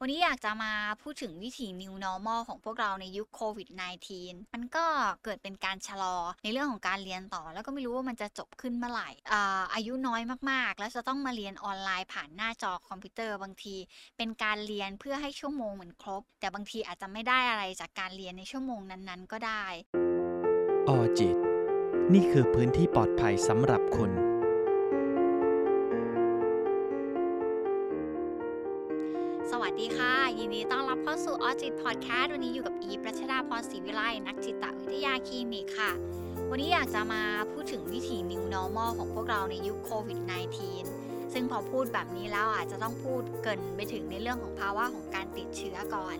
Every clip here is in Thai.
วันนี้อยากจะมาพูดถึงวิถี New Normal ของพวกเราในยุคโควิด -19 มันก็เกิดเป็นการชะลอในเรื่องของการเรียนต่อ แล้วก็ไม่รู้ว่ามันจะจบขึ้นเมื่อไหร่อาอายุน้อยมากๆ แล้วจะต้องมาเรียนออนไลน์ผ่านหน้าจอคอมพิวเตอร์บางที เป็นการเรียนเพื่อให้ชั่วโมงเหมือนครบ แต่บางทีอาจจะไม่ได้อะไรจากการเรียนในชั่วโมงนั้นๆ ก็ได้ ออจิต นี่คือพื้นที่ปลอดภัยสำหรับคุณ ออจิตพอดแคสต์วันนี้อยู่กับอีประชดาพรศรีวิไลนักจิตวิทยาคลินิกค่ะ วันนี้อยากจะมาพูดถึงวิถี New Normal ของพวกเราในยุคโควิด -19 ซึ่งพอพูดแบบนี้แล้วอาจจะต้องพูดเกินไปถึงในเรื่องของภาวะของการติดเชื้อก่อน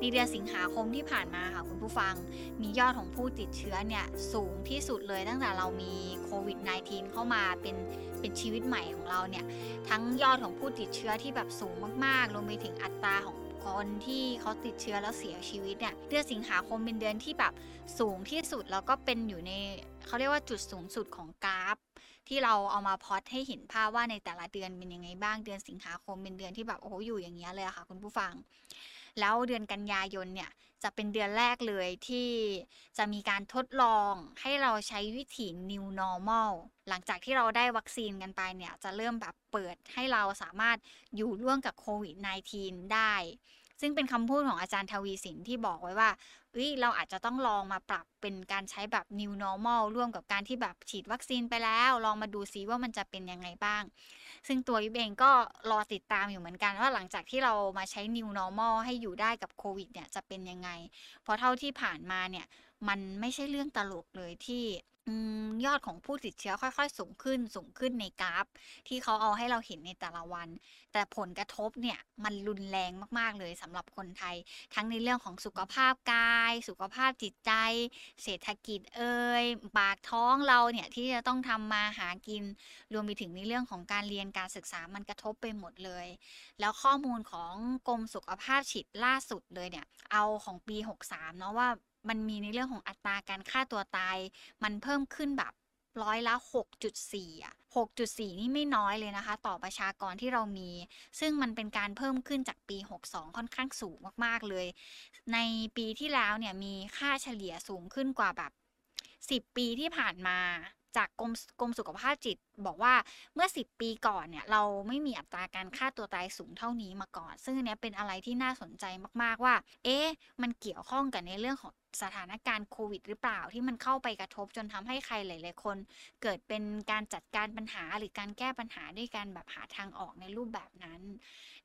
ในเดือนสิงหาคมที่ผ่านมาค่ะคุณผู้ฟัง มียอดของผู้ติดเชื้อเนี่ยสูงที่สุดเลยตั้งแต่เรามีโควิด -19 เข้ามาเป็นเป็นชีวิตใหม่ของเราเนี่ยทั้งยอดของผู้ติดเชื้อที่แบบสูงมากๆรวมไปถึงอัตราของ คนที่เขาติดเชื้อแล้วเสียชีวิตเนี่ยเดือนสิงหาคมเป็นเดือนที่แบบสูงที่สุดแล้วก็เป็นอยู่ในเขาเรียกว่าจุดสูงสุดของกราฟ ที่เราเอามาพอดให้เห็นภาพว่าในแต่ละเดือนเป็นยังไงบ้างเดือนสิงหาคมเป็นเดือนที่แบบโอ้โหอยู่อย่างเงี้ยเลยค่ะคุณผู้ฟัง แล้วเดือนกันยายนเนี่ยจะเป็นเดือนแรกเลยที่จะมีการทดลองให้เราใช้วิถี new normal หลังจากที่เราได้วัคซีนกันไปเนี่ยจะเริ่มแบบเปิดให้เราสามารถอยู่ร่วมกับโควิด -19 ได้ ซึ่งเป็นคำพูดของอาจารย์ทวีสินที่บอกไว้ว่าเอ้ยเราอาจจะต้องลองมาปรับเป็นการใช้แบบ new normal ร่วมกับการที่แบบฉีดวัคซีนไปแล้ว ลองมาดูซิว่ามันจะเป็นยังไงบ้าง ซึ่งตัวยุบเองก็รอติดตามอยู่เหมือนกันว่าหลังจากที่เรามาใช้ new normal ให้อยู่ได้กับโควิดเนี่ยจะเป็นยังไง เพราะเท่าที่ผ่านมาเนี่ยมันไม่ใช่เรื่องตลกเลยที่ ยอดของผู้ติดเชื้อค่อยๆ สูงขึ้นสูงขึ้นในกราฟ ที่เขาเอาให้เราเห็นในแต่ละวัน แต่ผลกระทบเนี่ยมันรุนแรงมากๆเลยสำหรับคนไทย ทั้งในเรื่องของสุขภาพกาย สุขภาพจิตใจ เศรษฐกิจเอ่ยปากท้องเราเนี่ยที่จะต้องทำมาหากิน รวมไปถึงในเรื่องของการเรียนการศึกษามันกระทบไปหมดเลย แล้วข้อมูลของกรมสุขภาพจิตล่าสุดเลยเนี่ยเอาของปี 63เนาะว่า มันมีในเรื่องของอัตราการฆ่าตัวตาย มันเพิ่มขึ้นแบบร้อยละ 6.4อะ6.4 นี่ไม่น้อยเลยนะคะ ต่อประชากรที่เรามี ซึ่งมันเป็นการเพิ่มขึ้นจากปี 62 ค่อนข้างสูงมาก ๆ เลย ในปีที่แล้วเนี่ยมีค่าเฉลี่ยสูงขึ้นกว่าแบบ 10 ปีที่ผ่านมาจากกรมกรมสุขภาพจิต บอกว่าเมื่อ 10 ปีก่อนเนี่ยเราไม่มีอัตราการฆ่าตัวตายสูงเท่านี้มาก่อน ซึ่งอันนี้เป็นอะไรที่น่าสนใจมากๆว่า เอ๊ะมันเกี่ยวข้องกับในเรื่องของสถานการณ์โควิดหรือเปล่าที่มันเข้าไปกระทบจนทำให้ใครหลาย ๆ คน เกิดเป็นการจัดการปัญหาหรือการแก้ปัญหาด้วยการแบบหาทางออกในรูปแบบนั้น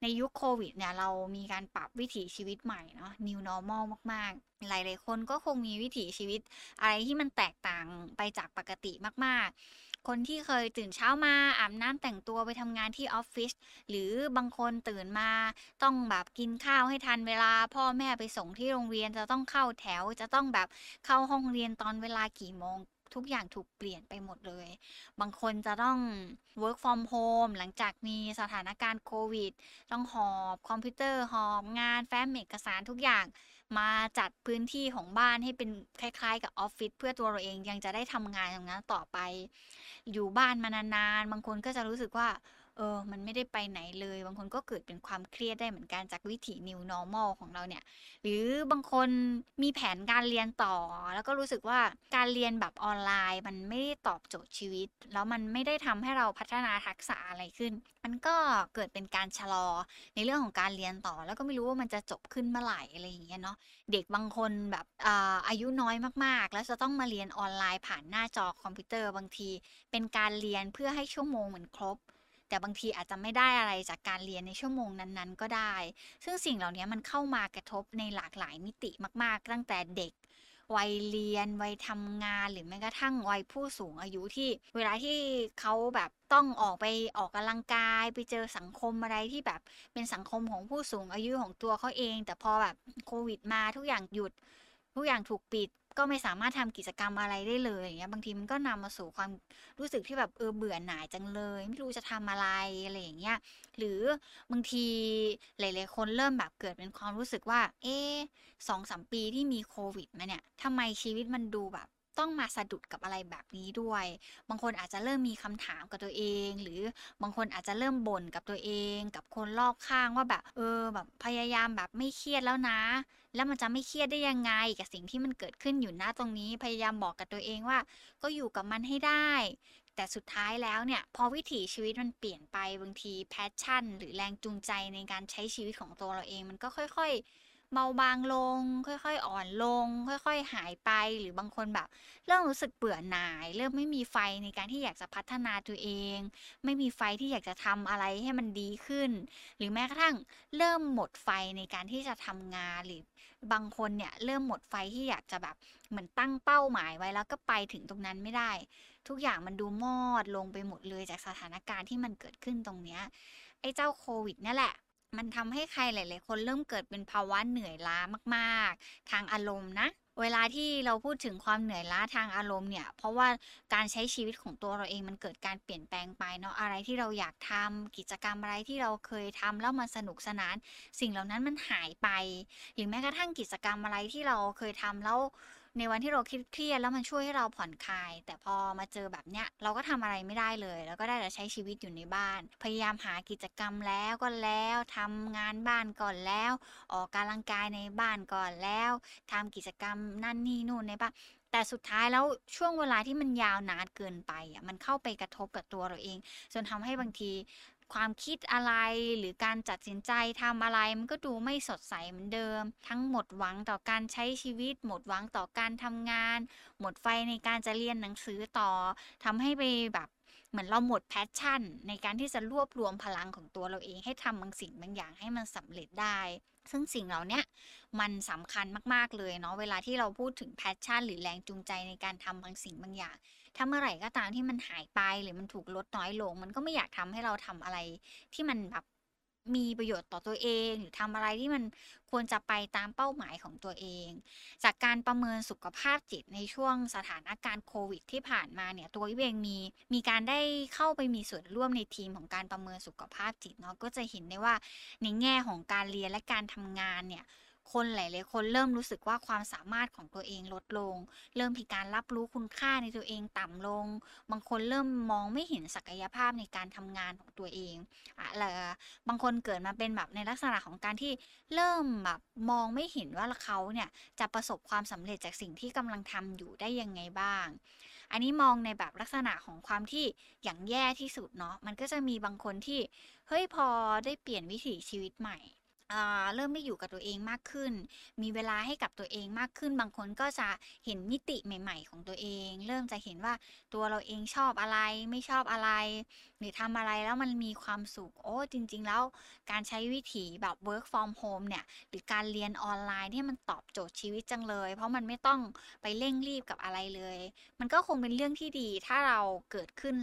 ในยุคโควิดเนี่ยเรามีการปรับวิถีชีวิตใหม่เนาะ new normal มาก ๆ หลาย ๆ คนก็คงมีวิถีชีวิตอะไรที่มันแตกต่างไปจากปกติมาก ๆ คนที่เคยตื่นเช้ามาอาบน้ำแต่งตัวไปทำงานที่ออฟฟิศหรือบางคนตื่นมาต้องแบบกินข้าวให้ทันเวลา พ่อแม่ไปส่งที่โรงเรียนจะต้องเข้าแถว จะต้องแบบเข้าห้องเรียนตอนเวลากี่โมงทุกอย่างถูกเปลี่ยนไปหมดเลย บางคนจะต้อง work from home หลังจากมีสถานการณ์โควิด ต้องหอบคอมพิวเตอร์หอบงานแฟ้มเอกสารทุกอย่าง มาจัดพื้นที่ของบ้านให้เป็นคล้ายๆ กับออฟฟิศเพื่อตัวเราเองยังจะได้ทำงานอย่างนั้นต่อไป อยู่บ้านมานานๆ บางคนก็จะรู้สึกว่า เออ มันไม่ได้ไปไหนเลย บางคนก็เกิดเป็นความเครียดได้เหมือนกันจากวิถี new normal ของเราเนี่ย หรือบางคนมีแผนการเรียนต่อ แล้วก็รู้สึกว่าการเรียนแบบออนไลน์ มันไม่ได้ตอบโจทย์ชีวิต แล้วมันไม่ได้ทำให้เราพัฒนาทักษะอะไรขึ้น มันก็เกิดเป็นการชะลอในเรื่องของการเรียนต่อ แล้วก็ไม่รู้ว่ามันจะจบขึ้นเมื่อไหร่อะไรอย่างเงี้ยเนาะ เด็กบางคนแบบอาอายุน้อยมากๆ แล้วจะต้องมาเรียนออนไลน์ผ่านหน้าจอคอมพิวเตอร์บางที เป็นการเรียนเพื่อให้ชั่วโมงเหมือนครบ แต่บางทีอาจจะไม่ได้อะไรจากการเรียนในชั่วโมงนั้นๆ ก็ได้ ซึ่งสิ่งเหล่านี้มันเข้ามากระทบในหลากหลายมิติมาก ๆ ตั้งแต่เด็กวัยเรียนวัยทำงานหรือแม้กระทั่งวัยผู้สูงอายุที่ เวลาที่เขาแบบต้องออกไปออกกำลังกาย ไปเจอสังคมอะไรที่แบบเป็นสังคมของผู้สูงอายุของตัวเขาเอง แต่พอแบบโควิดมาทุกอย่างหยุด ทุกอย่างถูกปิด ก็ไม่สามารถทำกิจกรรมอะไรได้เลยอย่างเงี้ย บางทีมันก็นำมาสู่ความรู้สึกที่แบบเออเบื่อหน่ายจังเลย ไม่รู้จะทำอะไรอะไรอย่างเงี้ยหรือบางทีหลายๆคนเริ่มแบบเกิดเป็นความรู้สึกว่า เอสองสามปีที่มีโควิดมาเนี่ยทำไมชีวิตมันดูแบบ ต้องมาสะดุดกับอะไรแบบนี้ด้วย บางคนอาจจะเริ่มมีคำถามกับตัวเอง หรือบางคนอาจจะเริ่มบ่นกับตัวเอง กับคนรอบข้างว่าแบบเออแบบพยายามแบบไม่เครียดแล้วนะ แล้วมันจะไม่เครียดได้ยังไง กับสิ่งที่มันเกิดขึ้นอยู่หน้าตรงนี้ พยายามบอกกับตัวเองว่า ก็อยู่กับมันให้ได้ แต่สุดท้ายแล้วเนี่ยพอวิถีชีวิตมันเปลี่ยนไปบางทีแพชชั่น หรือแรงจูงใจในการใช้ชีวิตของตัวเราเองมันก็ค่อย ๆ เบาบางลง ค่อยๆ อ่อนลง ค่อยๆ หายไปหรือบางคนแบบ เริ่มรู้สึกเบื่อหน่าย เริ่มไม่มีไฟในการที่อยากจะพัฒนาตัวเอง ไม่มีไฟที่อยากจะทำอะไรให้มันดีขึ้น หรือแม้กระทั่งเริ่มหมดไฟในการที่จะทำงานหรือบางคนเนี่ยเริ่มหมดไฟที่อยากจะแบบเหมือนตั้งเป้าหมายไว้แล้วก็ไปถึงตรงนั้นไม่ได้ ทุกอย่างมันดูมอดลงไปหมดเลยจากสถานการณ์ที่มันเกิดขึ้นตรงเนี้ยไอ้เจ้าโควิดนี่แหละ มันทำให้ใครหลาย ๆ คนเริ่มเกิดเป็นภาวะเหนื่อยล้ามากๆ ทางอารมณ์นะ เวลาที่เราพูดถึงความเหนื่อยล้าทางอารมณ์เนี่ย เพราะว่าการใช้ชีวิตของตัวเราเองมันเกิดการเปลี่ยนแปลงไปเนาะอะไรที่เราอยากทำกิจกรรมอะไรที่เราเคยทำแล้วมันสนุกสนาน สิ่งเหล่านั้นมันหายไป หรือแม้กระทั่งกิจกรรมอะไรที่เราเคยทำแล้ว ในวันที่เราเครียดแล้วมันช่วยให้เราผ่อนคลาย แต่พอมาเจอแบบเนี้ยเราก็ทำอะไรไม่ได้เลย แล้วก็ได้แต่ใช้ชีวิตอยู่ในบ้าน พยายามหากิจกรรมแล้วก็แล้วทำงานบ้านก่อนแล้ว ออกกำลังกายในบ้านก่อนแล้วทำกิจกรรมนั่นนี่นู่นในบ้านแต่สุดท้ายแล้วช่วงเวลาที่มันยาวนานเกินไปอะมันเข้าไปกระทบกับตัวเราเอง จนทำให้บางที ความคิดอะไรหรือการตัดสินใจทำอะไรมันก็ดูไม่สดใสเหมือนเดิม ทั้งหมดหวังต่อการใช้ชีวิต หมดหวังต่อการทำงาน หมดไฟในการจะเรียนหนังสือต่อทำให้ไปแบบเหมือนเราหมดแพชชั่น ในการที่จะรวบรวมพลังของตัวเราเองให้ทำบางสิ่งบางอย่างให้มันสำเร็จได้ ซึ่งสิ่งเหล่านี้มันสำคัญมากๆเลยเนาะเวลาที่เราพูดถึงแพชชั่น หรือแรงจูงใจในการทำบางสิ่งบางอย่าง ถ้าเมื่อไหร่ก็ตามที่มันหายไปหรือมันถูกลดน้อยลง มันก็ไม่อยากทำให้เราทำอะไรที่มันแบบมีประโยชน์ต่อตัวเอง หรือทำอะไรที่มันควรจะไปตามเป้าหมายของตัวเอง จากการประเมินสุขภาพจิตในช่วงสถานการณ์โควิด ที่ผ่านมาเนี่ย ตัววิเองมีมีการได้เข้าไปมีส่วนร่วมในทีมของการประเมินสุขภาพจิตเนาะก็จะเห็นได้ว่าในแง่ของการเรียนและการทำงานเนี่ย คนหลายๆคนเริ่มรู้สึกว่าความสามารถของตัวเองลดลง เริ่มมีการรับรู้คุณค่าในตัวเองต่ำลง บางคนเริ่มมองไม่เห็นศักยภาพในการทำงานของตัวเองอะแล้วบางคนเกิดมาเป็นแบบในลักษณะของการที่เริ่มแบบมองไม่เห็นว่าเขาเนี่ยจะประสบความสำเร็จจากสิ่งที่กำลังทำอยู่ได้ยังไงบ้าง อันนี้มองในแบบลักษณะของความที่อย่างแย่ที่สุดเนาะมันก็จะมีบางคนที่เฮ้ยพอได้เปลี่ยนวิถีชีวิตใหม่ เริ่มได้อยู่กับตัวเองมากขึ้น มีเวลาให้กับตัวเองมากขึ้น บางคนก็จะเห็นมิติใหม่ ๆ ของตัวเอง เริ่มจะเห็นว่าตัวเราเองชอบอะไรไม่ชอบอะไร รือทำอะไรแล้วมันมีความสุข โอ้จริง ๆ แล้วการใช้วิถีแบบ work from home เนี่ย หรือการเรียนออนไลน์ที่มันตอบโจทย์ชีวิตจังเลย เพราะมันไม่ต้องไปเร่งรีบกับอะไรเลย มันก็คงเป็นเรื่องที่ดีถ้าเราเกิดขึ้น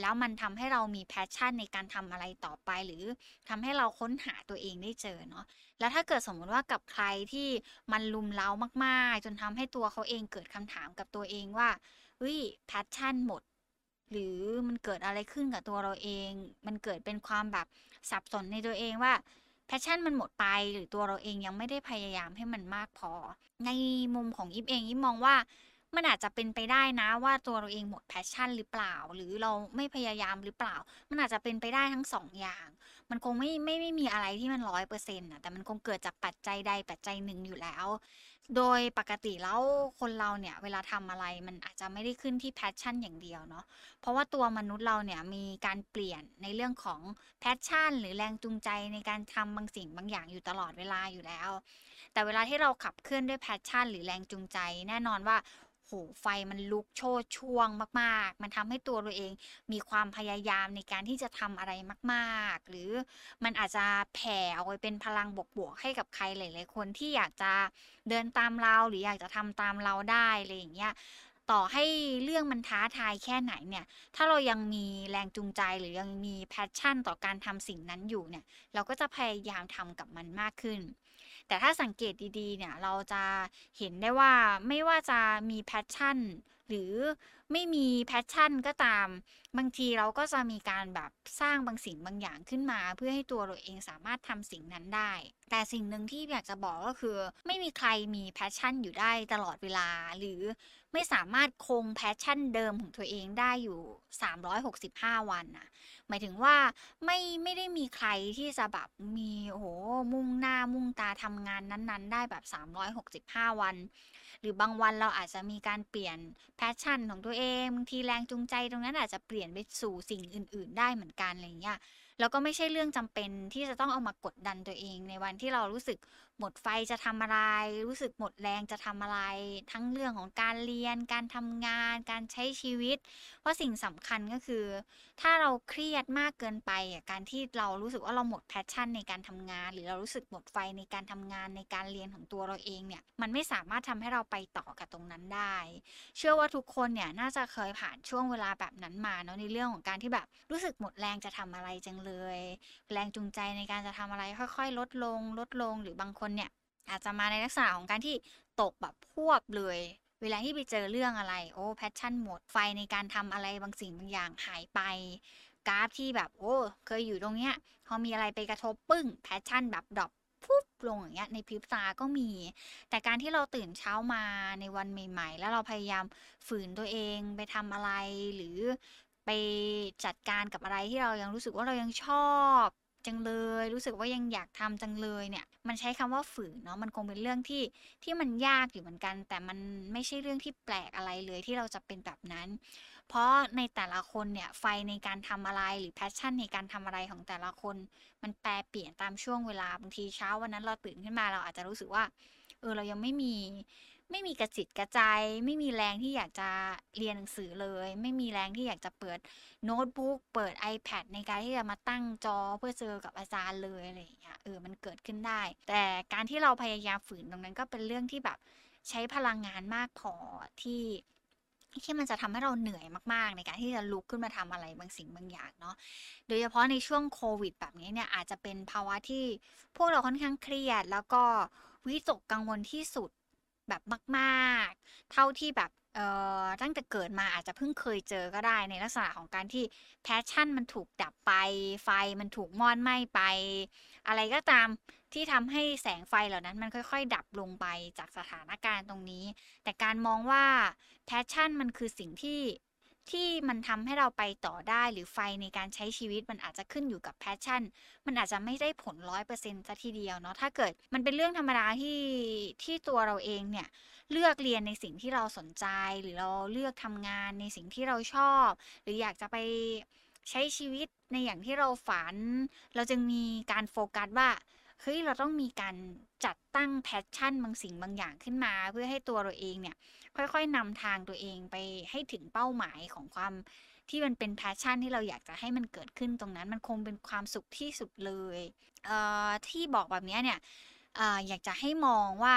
แล้วมันทำให้เรามี passion ในการทำอะไรต่อไป หรือทำให้เราค้นหาตัวเองได้เจอเนาะแล้วถ้าเกิดสมมติว่ากับใครที่มันรุมเร้ามาก ๆ จนทำให้ตัวเขาเองเกิดคำถามกับตัวเองว่าเฮ้ย passion หมด หรือมันเกิดอะไรขึ้นกับตัวเราเอง มันเกิดเป็นความแบบสับสนในตัวเองว่า passion มันหมดไปหรือตัวเราเองยังไม่ได้พยายามให้มันมากพอ ในมุมของยิปเองยิปมองว่ามันอาจจะเป็นไปได้นะว่าตัวเราเองหมด passion หรือเปล่า หรือเราไม่พยายามหรือเปล่า มันอาจจะเป็นไปได้ทั้งสองอย่าง มันคงไม่ไม่ไม่มีอะไรที่มันร้อยเปอร์เซ็นต์อะแต่มันคงเกิดจากปัจจัยใดปัจจัยหนึ่งอยู่แล้ว โดยปกติแล้วคนเราเนี่ยเวลาทำอะไรมันอาจจะไม่ได้ขึ้นที่ passion อย่างเดียวเนาะเพราะว่าตัวมนุษย์เราเนี่ยมีการเปลี่ยนในเรื่องของpassion หรือแรงจูงใจในการทำบางสิ่งบางอย่างอยู่ตลอดเวลาอยู่แล้ว แต่เวลาที่เราขับเคลื่อนด้วย passion หรือแรงจูงใจ แน่นอนว่า โหไฟมันลุกโชนช่วงมาก ๆ มันทำให้ตัวเราเองมีความพยายามในการที่จะทำอะไรมาก ๆ หรือมันอาจจะแผ่เอาไปเป็นพลังบวกๆให้กับใครหลาย ๆ คนที่อยากจะเดินตามเราหรืออยากจะทำตามเราได้อะไรอย่างเงี้ยต่อให้เรื่องมันท้าทายแค่ไหนเนี่ย ถ้าเรายังมีแรงจูงใจหรือยังมี passion ต่อการทำสิ่งนั้นอยู่เนี่ย เราก็จะพยายามทำกับมันมากขึ้น แต่ถ้าสังเกตดีๆ เนี่ยเราจะเห็นได้ว่าไม่ว่าจะมี passion หรือไม่มี passion ก็ตาม บางทีเราก็จะมีการแบบสร้างบางสิ่งบางอย่างขึ้นมา เพื่อให้ตัวเราเองสามารถทำสิ่งนั้นได้ แต่สิ่งหนึ่งที่อยากจะบอกก็คือ ไม่มีใครมี passion อยู่ได้ตลอดเวลา หรือ ไม่สามารถคง passion เดิมของตัวเองได้อยู่ 365 วันนะหมายถึงว่าไม่ไม่ได้มีใครที่จะแบบมีโอ้โหมุ่งหน้ามุ่งตาทำงานนั้นๆ ได้แบบ 365 วัน หรือบางวันเราอาจจะมีการเปลี่ยน passion ของตัวเองบางทีแรงจูงใจตรงนั้นอาจจะเปลี่ยนไปสู่สิ่งอื่น ๆ ได้เหมือนกันอะไรเงี้ยแล้วก็ไม่ใช่เรื่องจำเป็นที่จะต้องเอามากดดันตัวเองในวันที่เรารู้สึกหมดไฟจะทำอะไร รู้สึกหมดแรงจะทำอะไร ทั้งเรื่องของการเรียน การทำงาน การใช้ชีวิต เพราะสิ่งสำคัญก็คือ ถ้าเราเครียดมากเกินไปอะการที่เรารู้สึกว่าเราหมดแพชชั่นในการทำงาน หรือเรารู้สึกหมดไฟในการทำงานในการเรียนของตัวเราเองเนี่ยมันไม่สามารถทำให้เราไปต่อกับตรงนั้นได้ เชื่อว่าทุกคนเนี่ยน่าจะเคยผ่านช่วงเวลาแบบนั้นมาเนาะในเรื่องของการที่แบบรู้สึกหมดแรงจะทำอะไรจังเลย แรงจูงใจในการจะทำอะไรค่อย ๆ ลดลง ลดลงหรือบางคนเนี่ยอาจจะมาในลักษณะของการที่ตกแบบฮวบเลย เวลาที่ไปเจอเรื่องอะไรโอ้ passion หมดไฟในการทำอะไรบางสิ่งบางอย่างหายไปกราฟที่แบบโอ้เคยอยู่ตรงเนี้ยพอมีอะไรไปกระทบปึ้ง passion แบบ drop ปุ๊บลงอย่างเงี้ยในพริบตาก็มี แต่การที่เราตื่นเช้ามาในวันใหม่ ๆ แล้วเราพยายามฝืนตัวเองไปทำอะไรหรือไปจัดการกับอะไรที่เรายังรู้สึกว่าเรายังชอบ จังเลย รู้สึกว่ายังอยากทำจังเลยเนี่ย มันใช้คำว่าฝืนเนาะมันคงเป็นเรื่องที่ที่มันยากอยู่เหมือนกัน แต่มันไม่ใช่เรื่องที่แปลกอะไรเลยที่เราจะเป็นแบบนั้น เพราะในแต่ละคนเนี่ยไฟในการทำอะไรหรือแพชชั่นในการทำอะไรของแต่ละคน มันแปรเปลี่ยนตามช่วงเวลาบางทีเช้าวันนั้นเราตื่นขึ้นมาเราอาจจะรู้สึกว่าเออเรายังไม่มี ไม่มีกระจิตกระใจ ไม่มีแรงที่อยากจะเรียนหนังสือเลย ไม่มีแรงที่อยากจะเปิดโน้ตบุ๊กเปิด iPad ในการที่จะมาตั้งจอเพื่อเจอกับอาจารย์เลยอะไรอย่างเงี้ยเออมันเกิดขึ้นได้ แต่การที่เราพยายามฝืนตรงนั้นก็เป็นเรื่องที่แบบใช้พลังงานมากพอที่ที่มันจะทำให้เราเหนื่อยมากๆ ในการที่จะลุกขึ้นมาทำอะไรบางสิ่งบางอย่างเนาะ โดยเฉพาะในช่วงโควิดแบบนี้เนี่ยอาจจะเป็นภาวะที่พวกเราค่อนข้างเครียด แล้วก็วิตกกังวลที่สุด แบบมากๆ เท่าที่แบบเอ่อตั้งแต่เกิดมาอาจจะเพิ่งเคยเจอก็ได้ในลักษณะของการที่ passion มันถูกดับไป ไฟมันถูกมอดไหม้ไป อะไรก็ตามที่ทำให้แสงไฟเหล่านั้นมันค่อย ๆ ดับลงไปจากสถานการณ์ตรงนี้ แต่การมองว่า passion มันคือสิ่งที่ ที่มันทำให้เราไปต่อได้หรือไฟในการใช้ชีวิตมันอาจจะขึ้นอยู่กับ passion มันอาจจะไม่ได้ผลร้อยเปอร์เซ็นต์ซะทีเดียวเนาะถ้าเกิดมันเป็นเรื่องธรรมดาที่ที่ตัวเราเองเนี่ยเลือกเรียนในสิ่งที่เราสนใจ หรือเราเลือกทำงานในสิ่งที่เราชอบ หรืออยากจะไปใช้ชีวิตในอย่างที่เราฝัน เราจึงมีการโฟกัสว่า เฮ้ยเราต้องมีการจัดตั้ง passion บางสิ่งบางอย่างขึ้นมา เพื่อให้ตัวเราเองเนี่ยค่อยๆนำทางตัวเองไปให้ถึงเป้าหมายของความที่มันเป็น passion ที่เราอยากจะให้มันเกิดขึ้นตรงนั้นมันคงเป็นความสุขที่สุดเลยเอ่อที่บอกแบบนี้เนี่ยเอ่ออยากจะให้มองว่า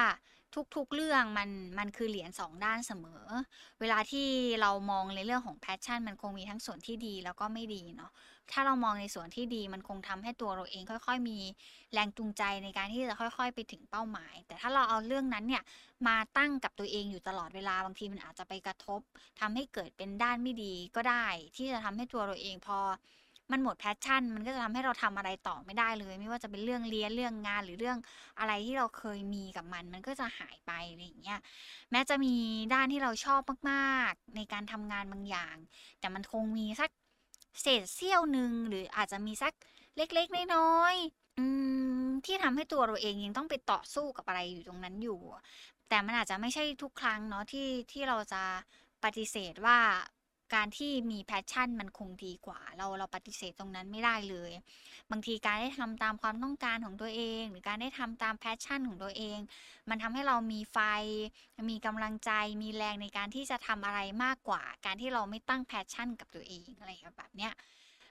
ทุกๆเรื่องมันมันคือเหรียญสองด้านเสมอ เวลาที่เรามองในเรื่องของ passion มันคงมีทั้งส่วนที่ดีแล้วก็ไม่ดีเนาะ ถ้าเรามองในส่วนที่ดีมันคงทำให้ตัวเราเองค่อย ๆ มีแรงจูงใจในการที่จะค่อย ๆ ไปถึงเป้าหมาย แต่ถ้าเราเอาเรื่องนั้นเนี่ยมาตั้งกับตัวเองอยู่ตลอดเวลาบางทีมันอาจจะไปกระทบทำให้เกิดเป็นด้านไม่ดีก็ได้ ที่จะทำให้ตัวเราเองพอมันหมดแพชชั่น มันก็จะทำให้เราทำอะไรต่อไม่ได้เลย ไม่ว่าจะเป็นเรื่องเรียนเรื่องงานหรือเรื่องอะไรที่เราเคยมีกับมัน มันก็จะหายไปอะไรอย่างเงี้ยแม้จะมีด้านที่เราชอบมาก ๆ ในการทำงานบางอย่าง แต่มันคงมีสัก เศษเสี้ยวหนึ่งหรืออาจจะมีสักเล็กๆน้อยๆที่ทำให้ตัวเราเองยังต้องไปต่อสู้กับอะไรอยู่ตรงนั้นอยู่ แต่มันอาจจะไม่ใช่ทุกครั้งเนาะที่ที่เราจะปฏิเสธว่า การที่มี passion มันคงดีกว่า เราเราปฏิเสธตรงนั้นไม่ได้เลย บางทีการได้ทำตามความต้องการของตัวเอง หรือการได้ทำตาม passion ของตัวเอง มันทำให้เรามีไฟ มีกำลังใจ มีแรงในการที่จะทำอะไรมากกว่า การที่เราไม่ตั้ง passion กับตัวเองอะไรแบบเนี้ย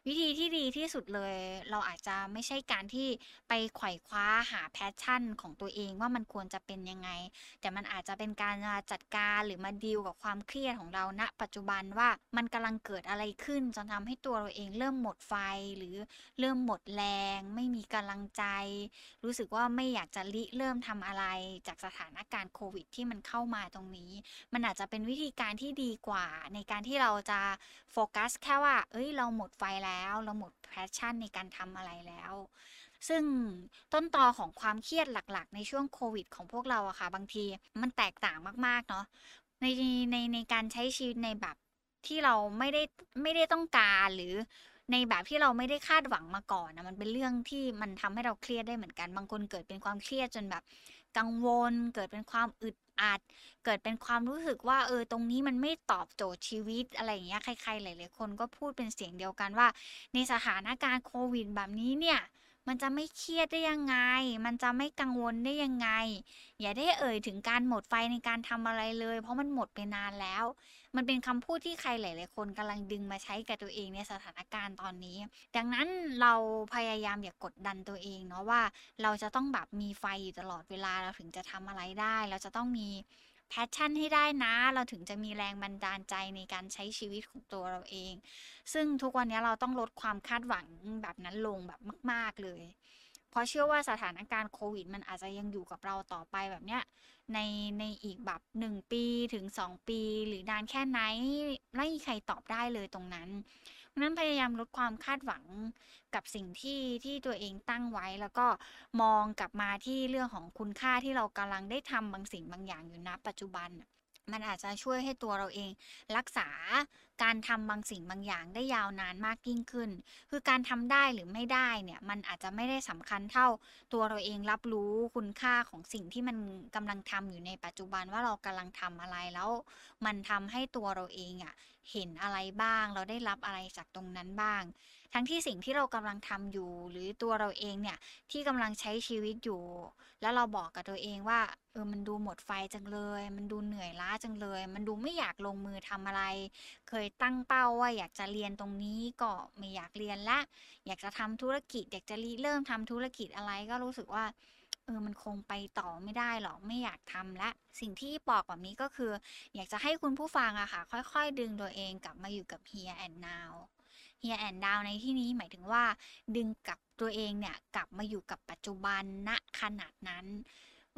วิธีที่ดีที่สุดเลย เราอาจจะไม่ใช่การที่ไปไขว่คว้าหา passion ของตัวเองว่ามันควรจะเป็นยังไง แต่มันอาจจะเป็นการจัดการหรือมาดีลกับความเครียดของเราณปัจจุบันว่ามันกำลังเกิดอะไรขึ้นจนทำให้ตัวเราเองเริ่มหมดไฟหรือเริ่มหมดแรง ไม่มีกำลังใจ รู้สึกว่าไม่อยากจะริเริ่มทำอะไรจากสถานการณ์โควิด ที่มันเข้ามาตรงนี้ มันอาจจะเป็นวิธีการที่ดีกว่า ในการที่เราจะโฟกัสแค่ว่า เอ้ยเราหมดไฟแล้วเราหมดแพชชั่นในการทำอะไรแล้ว ซึ่งต้นตอของความเครียดหลักๆ ในช่วงโควิด ของพวกเราอะค่ะ บางทีมันแตกต่างมากๆเนาะในในในการใช้ชีวิตในแบบที่เราไม่ได้ไม่ได้ต้องการหรือในแบบที่เราไม่ได้คาดหวังมาก่อนนะมันเป็นเรื่องที่มันทำให้เราเครียดได้เหมือนกัน บางคนเกิดเป็นความเครียดจนแบบ กังวล เกิดเป็นความอึด อัดเกิดเป็นความรู้สึกว่าเออตรงนี้มันไม่ตอบโจทย์ชีวิตอะไรอย่างเงี้ยใครๆหลายๆคนก็พูดเป็นเสียงเดียวกันว่า ในสถานการณ์โควิดแบบนี้เนี่ยมันจะไม่เครียดได้ยังไง มันจะไม่กังวลได้ยังไง อย่าได้เอ่ยถึงการหมดไฟในการทำอะไรเลย เพราะมันหมดไปนานแล้ว มันเป็นคำพูดที่ใครหลาย ๆ คนกำลังดึงมาใช้กับตัวเองในสถานการณ์ตอนนี้ ดังนั้นเราพยายามอย่ากดดันตัวเองเนาะว่าเราจะต้องแบบมีไฟอยู่ตลอดเวลาเราถึงจะทำอะไรได้ เราจะต้องมี passion ให้ได้นะ เราถึงจะมีแรงบันดาลใจในการใช้ชีวิตของตัวเราเอง ซึ่งทุกวันนี้เราต้องลดความคาดหวังแบบนั้นลงแบบมาก ๆ เลย เพราะเชื่อว่าสถานการณ์โควิด มันอาจจะยังอยู่กับเราต่อไปแบบเนี้ย ในในอีกแบบหนึ่งปีถึงสองปี หรือนานแค่ไหนไม่มีใครตอบได้เลยตรงนั้นเพราะนั้นพยายามลดความคาดหวังกับสิ่งที่ที่ตัวเองตั้งไว้ แล้วก็มองกลับมาที่เรื่องของคุณค่าที่เรากำลังได้ทำบางสิ่งบางอย่างอยู่ณปัจจุบัน มันอาจจะช่วยให้ตัวเราเองรักษาการทำบางสิ่งบางอย่างได้ยาวนานมากยิ่งขึ้น คือการทำได้หรือไม่ได้เนี่ยมันอาจจะไม่ได้สำคัญเท่าตัวเราเองรับรู้คุณค่าของสิ่งที่มันกำลังทำอยู่ในปัจจุบันว่าเรากำลังทำอะไรแล้ว มันทำให้ตัวเราเองอะเห็นอะไรบ้าง เราได้รับอะไรจากตรงนั้นบ้าง ทั้งที่สิ่งที่เรากำลังทำอยู่ หรือตัวเราเองเนี่ยที่กำลังใช้ชีวิตอยู่ แล้วเราบอกกับตัวเองว่าเออมันดูหมดไฟจังเลย มันดูเหนื่อยล้าจังเลย มันดูไม่อยากลงมือทำอะไร เคยตั้งเป้าว่าอยากจะเรียนตรงนี้ก็ไม่อยากเรียนละ อยากจะทำธุรกิจ อยากจะเริ่มทำธุรกิจอะไรก็รู้สึกว่าเออมันคงไปต่อไม่ได้หรอกไม่อยากทำละ สิ่งที่บอกแบบนี้ก็คือ อยากจะให้คุณผู้ฟังอะค่ะ ค่อยๆ ดึงตัวเองกลับมาอยู่กับ here and now here and now ในที่นี้หมายถึงว่า ดึงกลับตัวเองเนี่ยกลับมาอยู่กับปัจจุบันณขนาดนั้น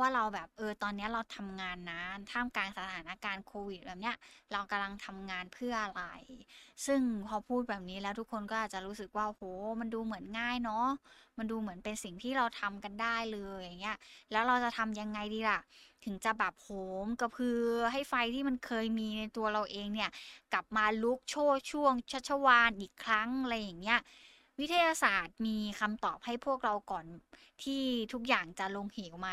ว่าเราแบบเออตอนนี้เราทำงานนะท่ามกลางสถานการณ์โควิดแบบเนี้ยเรากำลังทำงานเพื่ออะไร ซึ่งพอพูดแบบนี้แล้วทุกคนก็อาจจะรู้สึกว่าโหมันดูเหมือนง่ายเนาะมันดูเหมือนเป็นสิ่งที่เราทำกันได้เลยอย่างเงี้ยแล้วเราจะทำยังไงดีล่ะ ถึงจะแบบโหมกระพือให้ไฟที่มันเคยมีในตัวเราเองเนี่ยกลับมาลุกโชติช่วงชัชวาลอีกครั้งอะไรอย่างเงี้ย วิทยาศาสตร์มีคำตอบให้พวกเราก่อนที่ทุกอย่างจะลงเหวไหม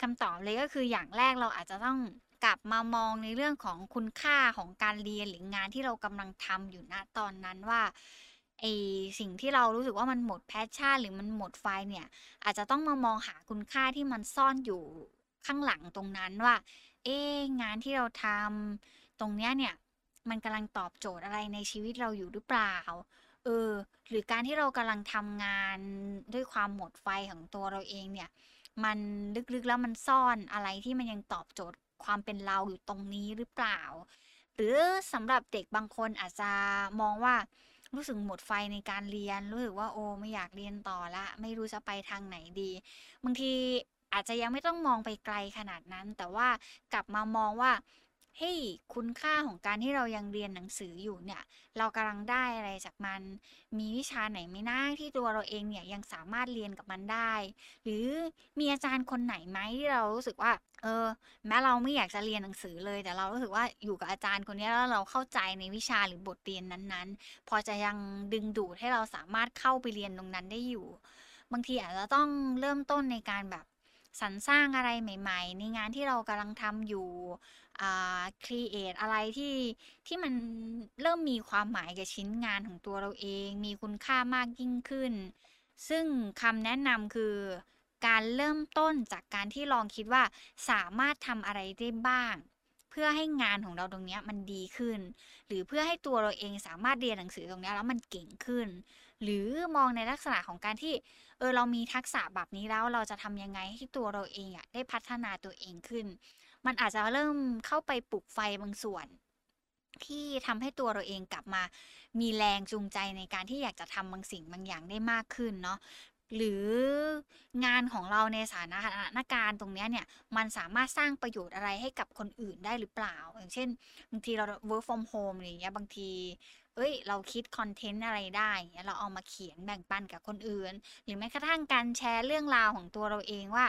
คำตอบเลยก็คืออย่างแรกเราอาจจะต้องกลับมามองในเรื่องของคุณค่าของการเรียนหรืองานที่เรากำลังทำอยู่ณตอนนั้นว่าไอ้สิ่งที่เรารู้สึกว่ามันหมด passion หรือมันหมดไฟเนี่ย อาจจะต้องมามองหาคุณค่าที่มันซ่อนอยู่ข้างหลังตรงนั้นว่า เอ๊งานที่เราทำตรงเนี้ยเนี่ย มันกำลังตอบโจทย์อะไรในชีวิตเราอยู่หรือเปล่า ออ หรือการที่เรากำลังทำงานด้วยความหมดไฟของตัวเราเองเนี่ย มันลึกๆแล้วมันซ่อนอะไรที่มันยังตอบโจทย์ความเป็นเราอยู่ตรงนี้หรือเปล่า หรือสำหรับเด็กบางคนอาจจะมองว่ารู้สึกหมดไฟในการเรียน รู้สึกว่าโอ้ไม่อยากเรียนต่อละ ไม่รู้จะไปทางไหนดี บางทีอาจจะยังไม่ต้องมองไปไกลขนาดนั้น แต่ว่ากลับมามองว่า เฮ้ยคุณค่าของการที่เรายังเรียนหนังสืออยู่เนี่ย เรากำลังได้อะไรจากมัน มีวิชาไหนไหมนะที่ตัวเราเองเนี่ยยังสามารถเรียนกับมันได้ หรือมีอาจารย์คนไหนไหมที่เรารู้สึกว่า เออ แม้เราไม่อยากจะเรียนหนังสือเลย แต่เรารู้สึกว่าอยู่กับอาจารย์คนนี้แล้วเราเข้าใจในวิชาหรือบทเรียนนั้นๆ พอจะยังดึงดูดให้เราสามารถเข้าไปเรียนตรงนั้นได้อยู่ บางทีอาจจะต้องเริ่มต้นในการแบบสรรสร้างอะไรใหม่ ๆ ในงานที่เรากำลังทำอยู่ อ่าครีเอทอะไรที่ที่มันเริ่มมีความหมายกับชิ้นงานของตัวเราเอง มีคุณค่ามากยิ่งขึ้น ซึ่งคำแนะนำคือการเริ่มต้นจากการที่ลองคิดว่าสามารถทำอะไรได้บ้าง เพื่อให้งานของเราตรงนี้มันดีขึ้น หรือเพื่อให้ตัวเราเองสามารถเรียนหนังสือตรงนี้แล้วมันเก่งขึ้น หรือมองในลักษณะของการที่เออเรามีทักษะแบบนี้แล้วเราจะทำยังไงให้ตัวเราเองอะได้พัฒนาตัวเองขึ้น มันอาจจะเริ่มเข้าไปปลุกไฟบางส่วน ที่ทำให้ตัวเราเองกลับมา มีแรงจูงใจในการที่อยากจะทำบางสิ่งบางอย่างได้มากขึ้นเนาะหรืองานของเราในสถานการณ์ตรงนี้เนี่ย มันสามารถสร้างประโยชน์อะไรให้กับคนอื่นได้หรือเปล่า อย่างเช่น บางทีเรา work from home อะไรอย่างเงี้ยบางที เอ้ย เราคิดคอนเทนต์อะไรได้เงี้ยเราเอามาเขียนแบ่งปันกับคนอื่น หรือแม้กระทั่งการแชร์เรื่องราวของตัวเราเองว่า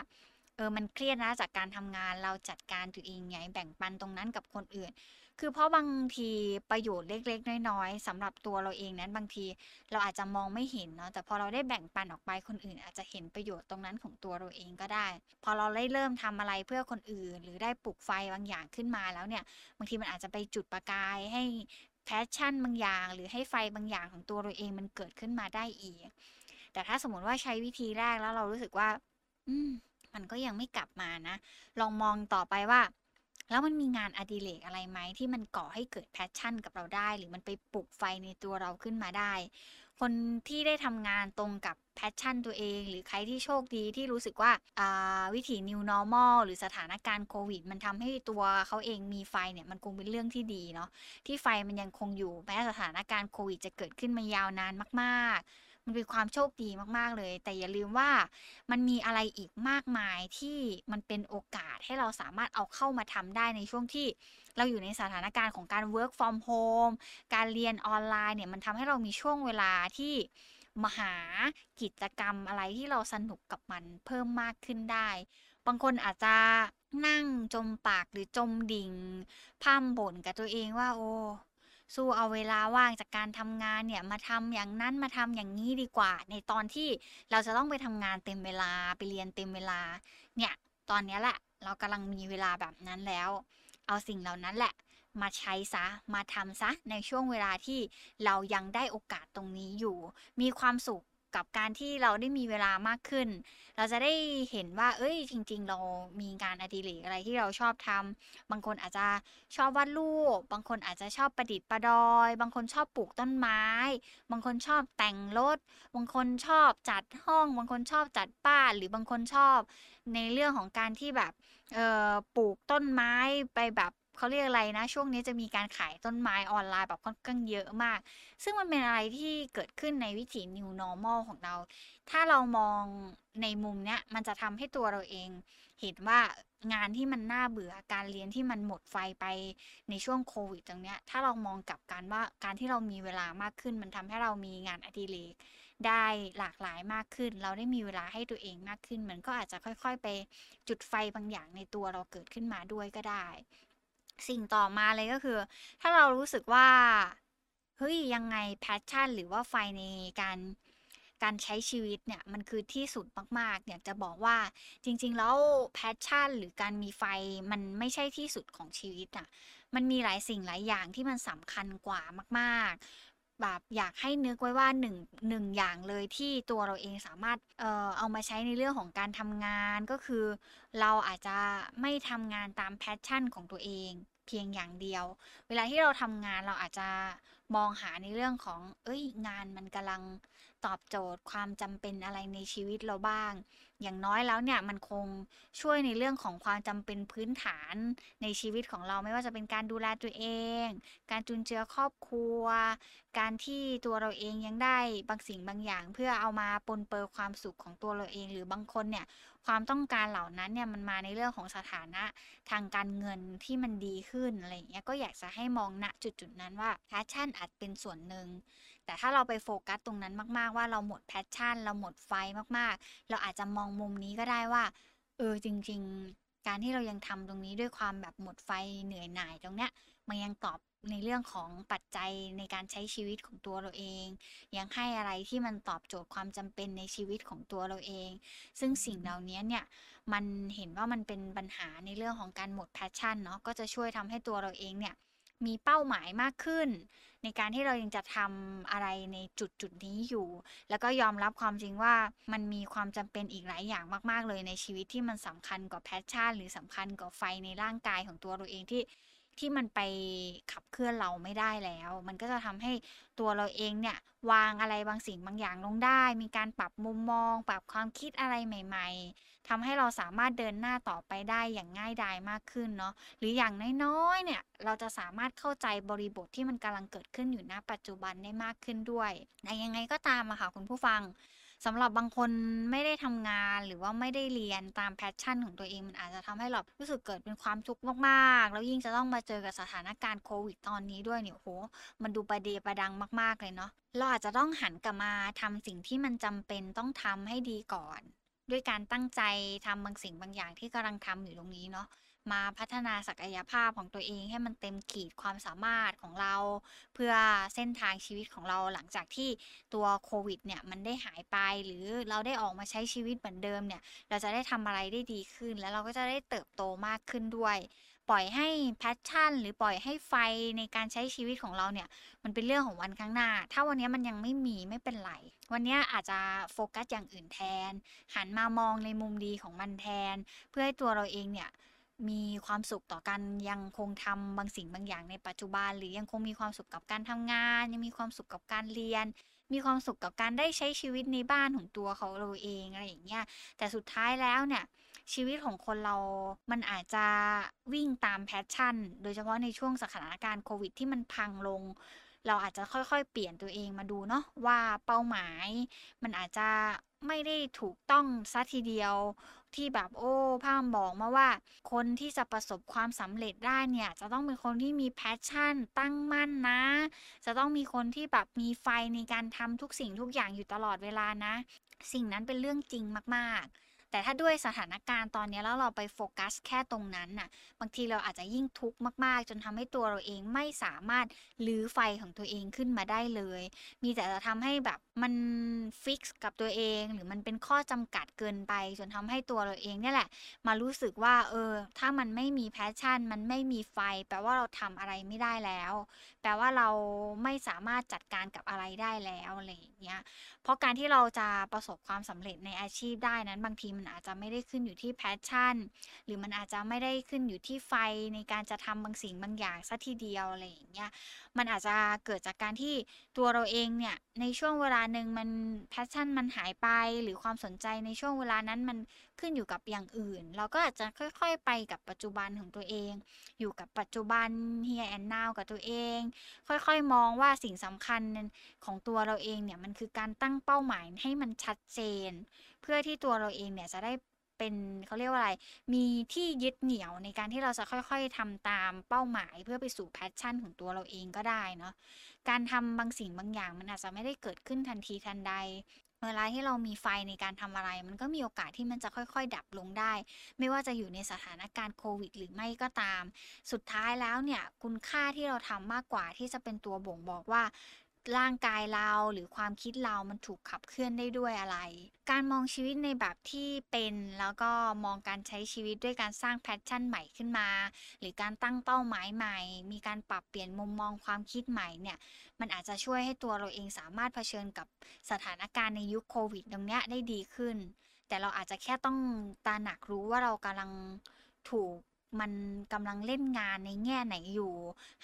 เออมันเครียดนะจากการทำงานเราจัดการตัวเองไงแบ่งปันตรงนั้นกับคนอื่น คือเพราะบางทีประโยชน์เล็ก ๆ น้อยๆสำหรับตัวเราเองนั้นบางทีเราอาจจะมองไม่เห็นเนาะแต่พอเราได้แบ่งปันออกไปคนอื่น อาจจะเห็นประโยชน์ตรงนั้นของตัวเราเองก็ได้ พอเราได้เริ่มทำอะไรเพื่อคนอื่น หรือได้ปลุกไฟบางอย่างขึ้นมาแล้วเนี่ยบางทีมันอาจจะไปจุดประกายให้ passion บางอย่าง หรือให้ไฟบางอย่างของตัวเราเองมันเกิดขึ้นมาได้อีก แต่ถ้าสมมติว่าใช้วิธีแรกแล้วเรารู้สึกว่า อืม มันก็ยังไม่กลับมานะ ลองมองต่อไปว่า แล้วมันมีงานอดิเรกอะไรไหมที่มันก่อให้เกิด passion กับเราได้ หรือมันไปปลุกไฟในตัวเราขึ้นมาได้ คนที่ได้ทำงานตรงกับ passion ตัวเอง หรือใครที่โชคดีที่รู้สึกว่าวิถี new normal หรือสถานการณ์โควิด มันทำให้ตัวเขาเองมีไฟเนี่ยมันคงเป็นเรื่องที่ดีเนาะที่ไฟมันยังคงอยู่แม้สถานการณ์โควิดจะเกิดขึ้นมายาวนานมาก ๆ มันเป็นความโชคดีมากๆเลย แต่อย่าลืมว่ามันมีอะไรอีกมากมายที่มันเป็นโอกาสให้เราสามารถเอาเข้ามาทำได้ในช่วงที่เราอยู่ในสถานการณ์ของการ work from home การเรียนออนไลน์เนี่ยมันทำให้เรามีช่วงเวลาที่มาหากิจกรรมอะไรที่เราสนุกกับมันเพิ่มมากขึ้นได้ บางคนอาจจะนั่งจมปากหรือจมดิ่งพร่ำบ่นกับตัวเองว่าโอ้ สู้เอาเวลาว่างจากการทำงานเนี่ยมาทำอย่างนั้นมาทำอย่างนี้ดีกว่า ในตอนที่เราจะต้องไปทำงานเต็มเวลาไปเรียนเต็มเวลา เนี่ยตอนนี้แหละเรากำลังมีเวลาแบบนั้นแล้ว เอาสิ่งเหล่านั้นแหละ มาใช้ซะมาทำซะในช่วงเวลาที่เรายังได้โอกาสตรงนี้อยู่ มีความสุข กับการที่เราได้มีเวลามากขึ้น เราจะได้เห็นว่า เอ้ย จริง ๆ เรามีงานอดิเรกอะไรที่เราชอบทำบางคนอาจจะชอบวาดรูป บางคนอาจจะชอบประดิษฐ์ประดอย บางคนชอบปลูกต้นไม้ บางคนชอบแต่งรถ บางคนชอบจัดห้อง บางคนชอบจัดบ้าน หรือบางคนชอบ ในเรื่องของการที่แบบ เออปลูกต้นไม้ไปแบบ เขาเรียกอะไรนะ ช่วงนี้จะมีการขายต้นไม้ออนไลน์แบบค่อนข้างเยอะมาก ซึ่งมันเป็นอะไรที่เกิดขึ้นในวิถี new normal ของเรา ถ้าเรามองในมุมเนี้ย มันจะทำให้ตัวเราเอง เห็นว่างานที่มันน่าเบื่อการเรียนที่มันหมดไฟไปในช่วงโควิดตรงเนี้ย ถ้าเรามองกลับกันว่าการที่เรามีเวลามากขึ้น มันทำให้เรามีงานอดิเรกได้หลากหลายมากขึ้น เราได้มีเวลาให้ตัวเองมากขึ้น มันก็อาจจะค่อย ๆ ไปจุดไฟบางอย่างในตัวเราเกิดขึ้นมาด้วยก็ได้ สิ่งต่อมาเลยก็คือ ถ้าเรารู้สึกว่าเฮ้ยยังไง passion หรือว่าไฟในการการใช้ชีวิตเนี่ยมันคือที่สุดมากๆ อยากจะบอกว่าจริง ๆ แล้ว passion หรือการมีไฟมันไม่ใช่ที่สุดของชีวิตอะมันมีหลายสิ่งหลายอย่างที่มันสำคัญกว่ามาก ๆ แบบอยากให้นึกไว้ว่าหนึ่งหนึ่งอย่างเลยที่ตัวเราเองสามารถเอ่อเอามาใช้ในเรื่องของการทำงานก็คือ เราอาจจะไม่ทำงานตามแพชชั่นของตัวเองเพียงอย่างเดียว เวลาที่เราทำงานเราอาจจะมองหาในเรื่องของ เอ้ย งานมันกำลังตอบโจทย์ความจำเป็นอะไรในชีวิตเราบ้าง อย่างน้อยแล้วเนี่ยมันคงช่วยในเรื่องของความจำเป็นพื้นฐานในชีวิตของเราไม่ว่าจะเป็นการดูแลตัวเอง การจุนเจือครอบครัว การที่ตัวเราเองยังได้บางสิ่งบางอย่าง เพื่อเอามาปรนเปรอความสุขของตัวเราเองหรือบางคนเนี่ยความต้องการเหล่านั้นเนี่ยมันมาในเรื่องของสถานะทางการเงินที่มันดีขึ้นอะไรเงี้ยก็อยากจะให้มองณจุดจุดนั้นว่า passion อาจเป็นส่วนหนึ่ง แต่ถ้าเราไปโฟกัสตรงนั้นมากๆ ว่าเราหมด passion เราหมดไฟมากๆ เราอาจจะมองมุมนี้ก็ได้ว่า เออจริง ๆ การที่เรายังทำตรงนี้ด้วยความแบบหมดไฟเหนื่อยหน่ายตรงเนี้ยมันยังตอบในเรื่องของปัจจัยในการใช้ชีวิตของตัวเราเอง ยังให้อะไรที่มันตอบโจทย์ความจำเป็นในชีวิตของตัวเราเอง ซึ่งสิ่งเหล่านี้เนี่ยมันเห็นว่ามันเป็นปัญหาในเรื่องของการหมดแพชชั่นเนาะก็จะช่วยทำให้ตัวเราเองเนี่ย มีเป้าหมายมากขึ้น ในการที่เรายังจะทำอะไรในจุดจุดนี้อยู่ แล้วก็ยอมรับความจริงว่ามันมีความจำเป็นอีกหลายอย่างมาก ๆ เลยในชีวิตที่มันสำคัญกว่าแพชชั่น หรือสำคัญกว่าไฟในร่างกายของตัวเราเองที่ที่มันไปขับเคลื่อนเราไม่ได้แล้ว มันก็จะทำให้ตัวเราเองเนี่ย วางอะไรบางสิ่งบางอย่างลงได้ มีการปรับมุมมอง ปรับความคิดอะไรใหม่ ๆ ทำให้เราสามารถเดินหน้าต่อไปได้อย่างง่ายดายมากขึ้นเนาะหรืออย่างน้อยๆเนี่ยเราจะสามารถเข้าใจบริบทที่มันกำลังเกิดขึ้นอยู่ณปัจจุบันได้มากขึ้นด้วยแต่ยังไงก็ตามอะค่ะคุณผู้ฟังสำหรับบางคนไม่ได้ทำงานหรือว่าไม่ได้เรียนตามแพชชั่นของตัวเองมันอาจจะทำให้เรารู้สึกเกิดเป็นความทุกข์มากๆ แล้วยิ่งจะต้องมาเจอกับสถานการณ์โควิดตอนนี้ด้วยเนี่ยโหมันดูประเดประดังมาก ๆเลยเนาะเราอาจจะต้องหันกลับมาทำสิ่งที่มันจำเป็นต้องทำให้ดีก่อน ด้วยการตั้งใจทำบางสิ่งบางอย่างที่กำลังทำอยู่ตรงนี้เนาะมาพัฒนาศักยภาพของตัวเองให้มันเต็มขีดความสามารถของเรา เพื่อเส้นทางชีวิตของเราหลังจากที่ตัวโควิดเนี่ยมันได้หายไปหรือเราได้ออกมาใช้ชีวิตเหมือนเดิมเนี่ย เราจะได้ทำอะไรได้ดีขึ้น แล้วเราก็จะได้เติบโตมากขึ้นด้วย ปล่อยให้แพชชั่น หรือปล่อยให้ไฟในการใช้ชีวิตของเราเนี่ย มันเป็นเรื่องของวันข้างหน้า ถ้าวันนี้มันยังไม่มีไม่เป็นไร วันนี้อาจจะโฟกัสอย่างอื่นแทน หันมามองในมุมดีของมันแทน เพื่อให้ตัวเราเองเนี่ยมีความสุขต่อการยังคงทำบางสิ่งบางอย่างในปัจจุบัน หรือยังคงมีความสุขกับการทำงาน ยังมีความสุขกับการเรียน มีความสุขกับการได้ใช้ชีวิตในบ้านของตัวเขาเราเองอะไรอย่างเงี้ยแต่สุดท้ายแล้วเนี่ยชีวิตของคนเรา มันอาจจะวิ่งตามแพชชั่น โดยเฉพาะในช่วงสถานการณ์โควิดที่มันพังลง เราอาจจะค่อยๆ เปลี่ยนตัวเองมาดูเนาะว่าเป้าหมาย มันอาจจะไม่ได้ถูกต้องซะทีเดียว ที่แบบโอ้พ่อบอกมาว่า คนที่จะประสบความสำเร็จได้เนี่ย จะต้องเป็นคนที่มี passion ตั้งมั่นนะ จะต้องมีคนที่แบบมีไฟในการทำทุกสิ่งทุกอย่างอยู่ตลอดเวลานะ สิ่งนั้นเป็นเรื่องจริงมากๆ แต่ถ้าด้วยสถานการณ์ตอนนี้แล้วเราไปโฟกัสแค่ตรงนั้นน่ะ บางทีเราอาจจะยิ่งทุกข์มากๆ จนทำให้ตัวเราเองไม่สามารถรื้อไฟของตัวเองขึ้นมาได้เลย มีแต่จะทำให้แบบมัน fix กับตัวเอง หรือมันเป็นข้อจำกัดเกินไป จนทำให้ตัวเราเองเนี่ยแหละ มารู้สึกว่าเออ ถ้ามันไม่มี passion มันไม่มีไฟ แปลว่าเราทำอะไรไม่ได้แล้ว แปลว่าเราไม่สามารถจัดการกับอะไรได้แล้วอะไรอย่างเงี้ยเพราะการที่เราจะประสบความสำเร็จในอาชีพได้นั้นบางทีมันอาจจะไม่ได้ขึ้นอยู่ที่ passion หรือมันอาจจะไม่ได้ขึ้นอยู่ที่ไฟในการจะทำบางสิ่งบางอย่างซะทีเดียวอะไรอย่างเงี้ยมันอาจจะเกิดจากการที่ตัวเราเองเนี่ยในช่วงเวลาหนึ่งมัน passion มันหายไป หรือความสนใจในช่วงเวลานั้นมันขึ้นอยู่กับอย่างอื่น เราก็อาจจะค่อย ๆ ไปกับปัจจุบันของตัวเอง อยู่กับปัจจุบัน here and now กับตัวเอง ค่อยๆ มองว่าสิ่งสำคัญของตัวเราเองเนี่ยมันคือการตั้งเป้าหมายให้มันชัดเจน พื่อที่ตัวเราเองเนี่ยจะได้เป็นเขาเรียกว่าอะไร มีที่ยึดเหนี่ยวในการที่เราจะค่อยๆทำตามเป้าหมายเพื่อไปสู่ passion ของตัวเราเองก็ได้เนาะ การทำบางสิ่งบางอย่างมันอาจจะไม่ได้เกิดขึ้นทันทีทันใด เวลาที่เรามีไฟในการทำอะไร มันก็มีโอกาสที่มันจะค่อยๆ ดับลงได้ ไม่ว่าจะอยู่ในสถานการณ์โควิด หรือไม่ก็ตาม สุดท้ายแล้วเนี่ยคุณค่าที่เราทำมากกว่าที่จะเป็นตัวบ่งบอกว่า ร่างกายเราหรือความคิดเรามันถูกขับเคลื่อนได้ด้วยอะไร การมองชีวิตในแบบที่เป็นแล้วก็มองการใช้ชีวิตด้วยการสร้าง passion ใหม่ขึ้นมา หรือการตั้งเป้าหมายใหม่ มีการปรับเปลี่ยนมุมมองความคิดใหม่เนี่ย มันอาจจะช่วยให้ตัวเราเองสามารถเผชิญกับสถานการณ์ในยุคโควิดตรงเนี้ยได้ดีขึ้น แต่เราอาจจะแค่ต้องตระหนักรู้ว่าเรากำลังถูก มันกำลังเล่นงานในแง่ไหนอยู่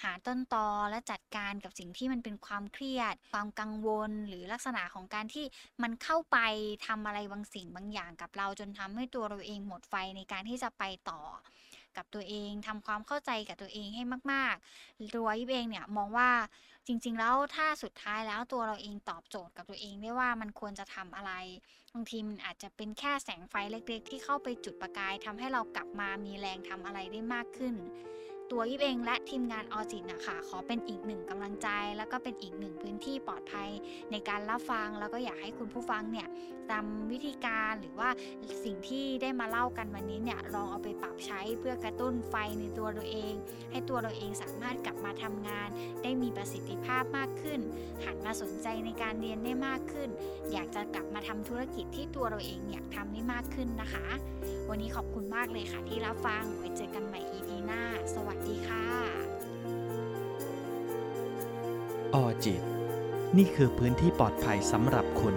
หาต้นตอและจัดการกับสิ่งที่มันเป็นความเครียด ความกังวลหรือลักษณะของการที่มันเข้าไปทำอะไรบางสิ่งบางอย่างกับเราจนทำให้ตัวเราเองหมดไฟในการที่จะไปต่อ กับตัวเองทำความเข้าใจกับตัวเองให้มากๆตัวยิบเองเนี่ยมองว่าจริง ๆ แล้วถ้าสุดท้ายแล้วตัวเราเองตอบโจทย์กับตัวเองได้ว่ามันควรจะทำอะไรบางทีมันอาจจะเป็นแค่แสงไฟเล็ก ๆ ที่เข้าไปจุดประกายทำให้เรากลับมามีแรงทำอะไรได้มากขึ้น ตัวยิบเองและทีมงานออจิตนะคะขอเป็นอีกหนึ่งกำลังใจ แล้วก็เป็นอีกหนึ่งพื้นที่ปลอดภัยในการรับฟัง แล้วก็อยากให้คุณผู้ฟังเนี่ยตามวิธีการหรือว่าสิ่งที่ได้มาเล่ากันวันนี้เนี่ยลองเอาไปปรับใช้เพื่อกระตุ้นไฟในตัวเราเอง ให้ตัวเราเองสามารถกลับมาทำงาน ได้มีประสิทธิภาพมากขึ้น หันมาสนใจในการเรียนได้มากขึ้น อยากจะกลับมาทำธุรกิจที่ตัวเราเองอยากทำได้มากขึ้นนะคะ วันนี้ขอบคุณมากเลยค่ะที่รับฟังไว้เจอกันใหม่ EP หน้า สวัสดีค่ะ ออจิต นี่คือพื้นที่ปลอดภัยสำหรับคุณ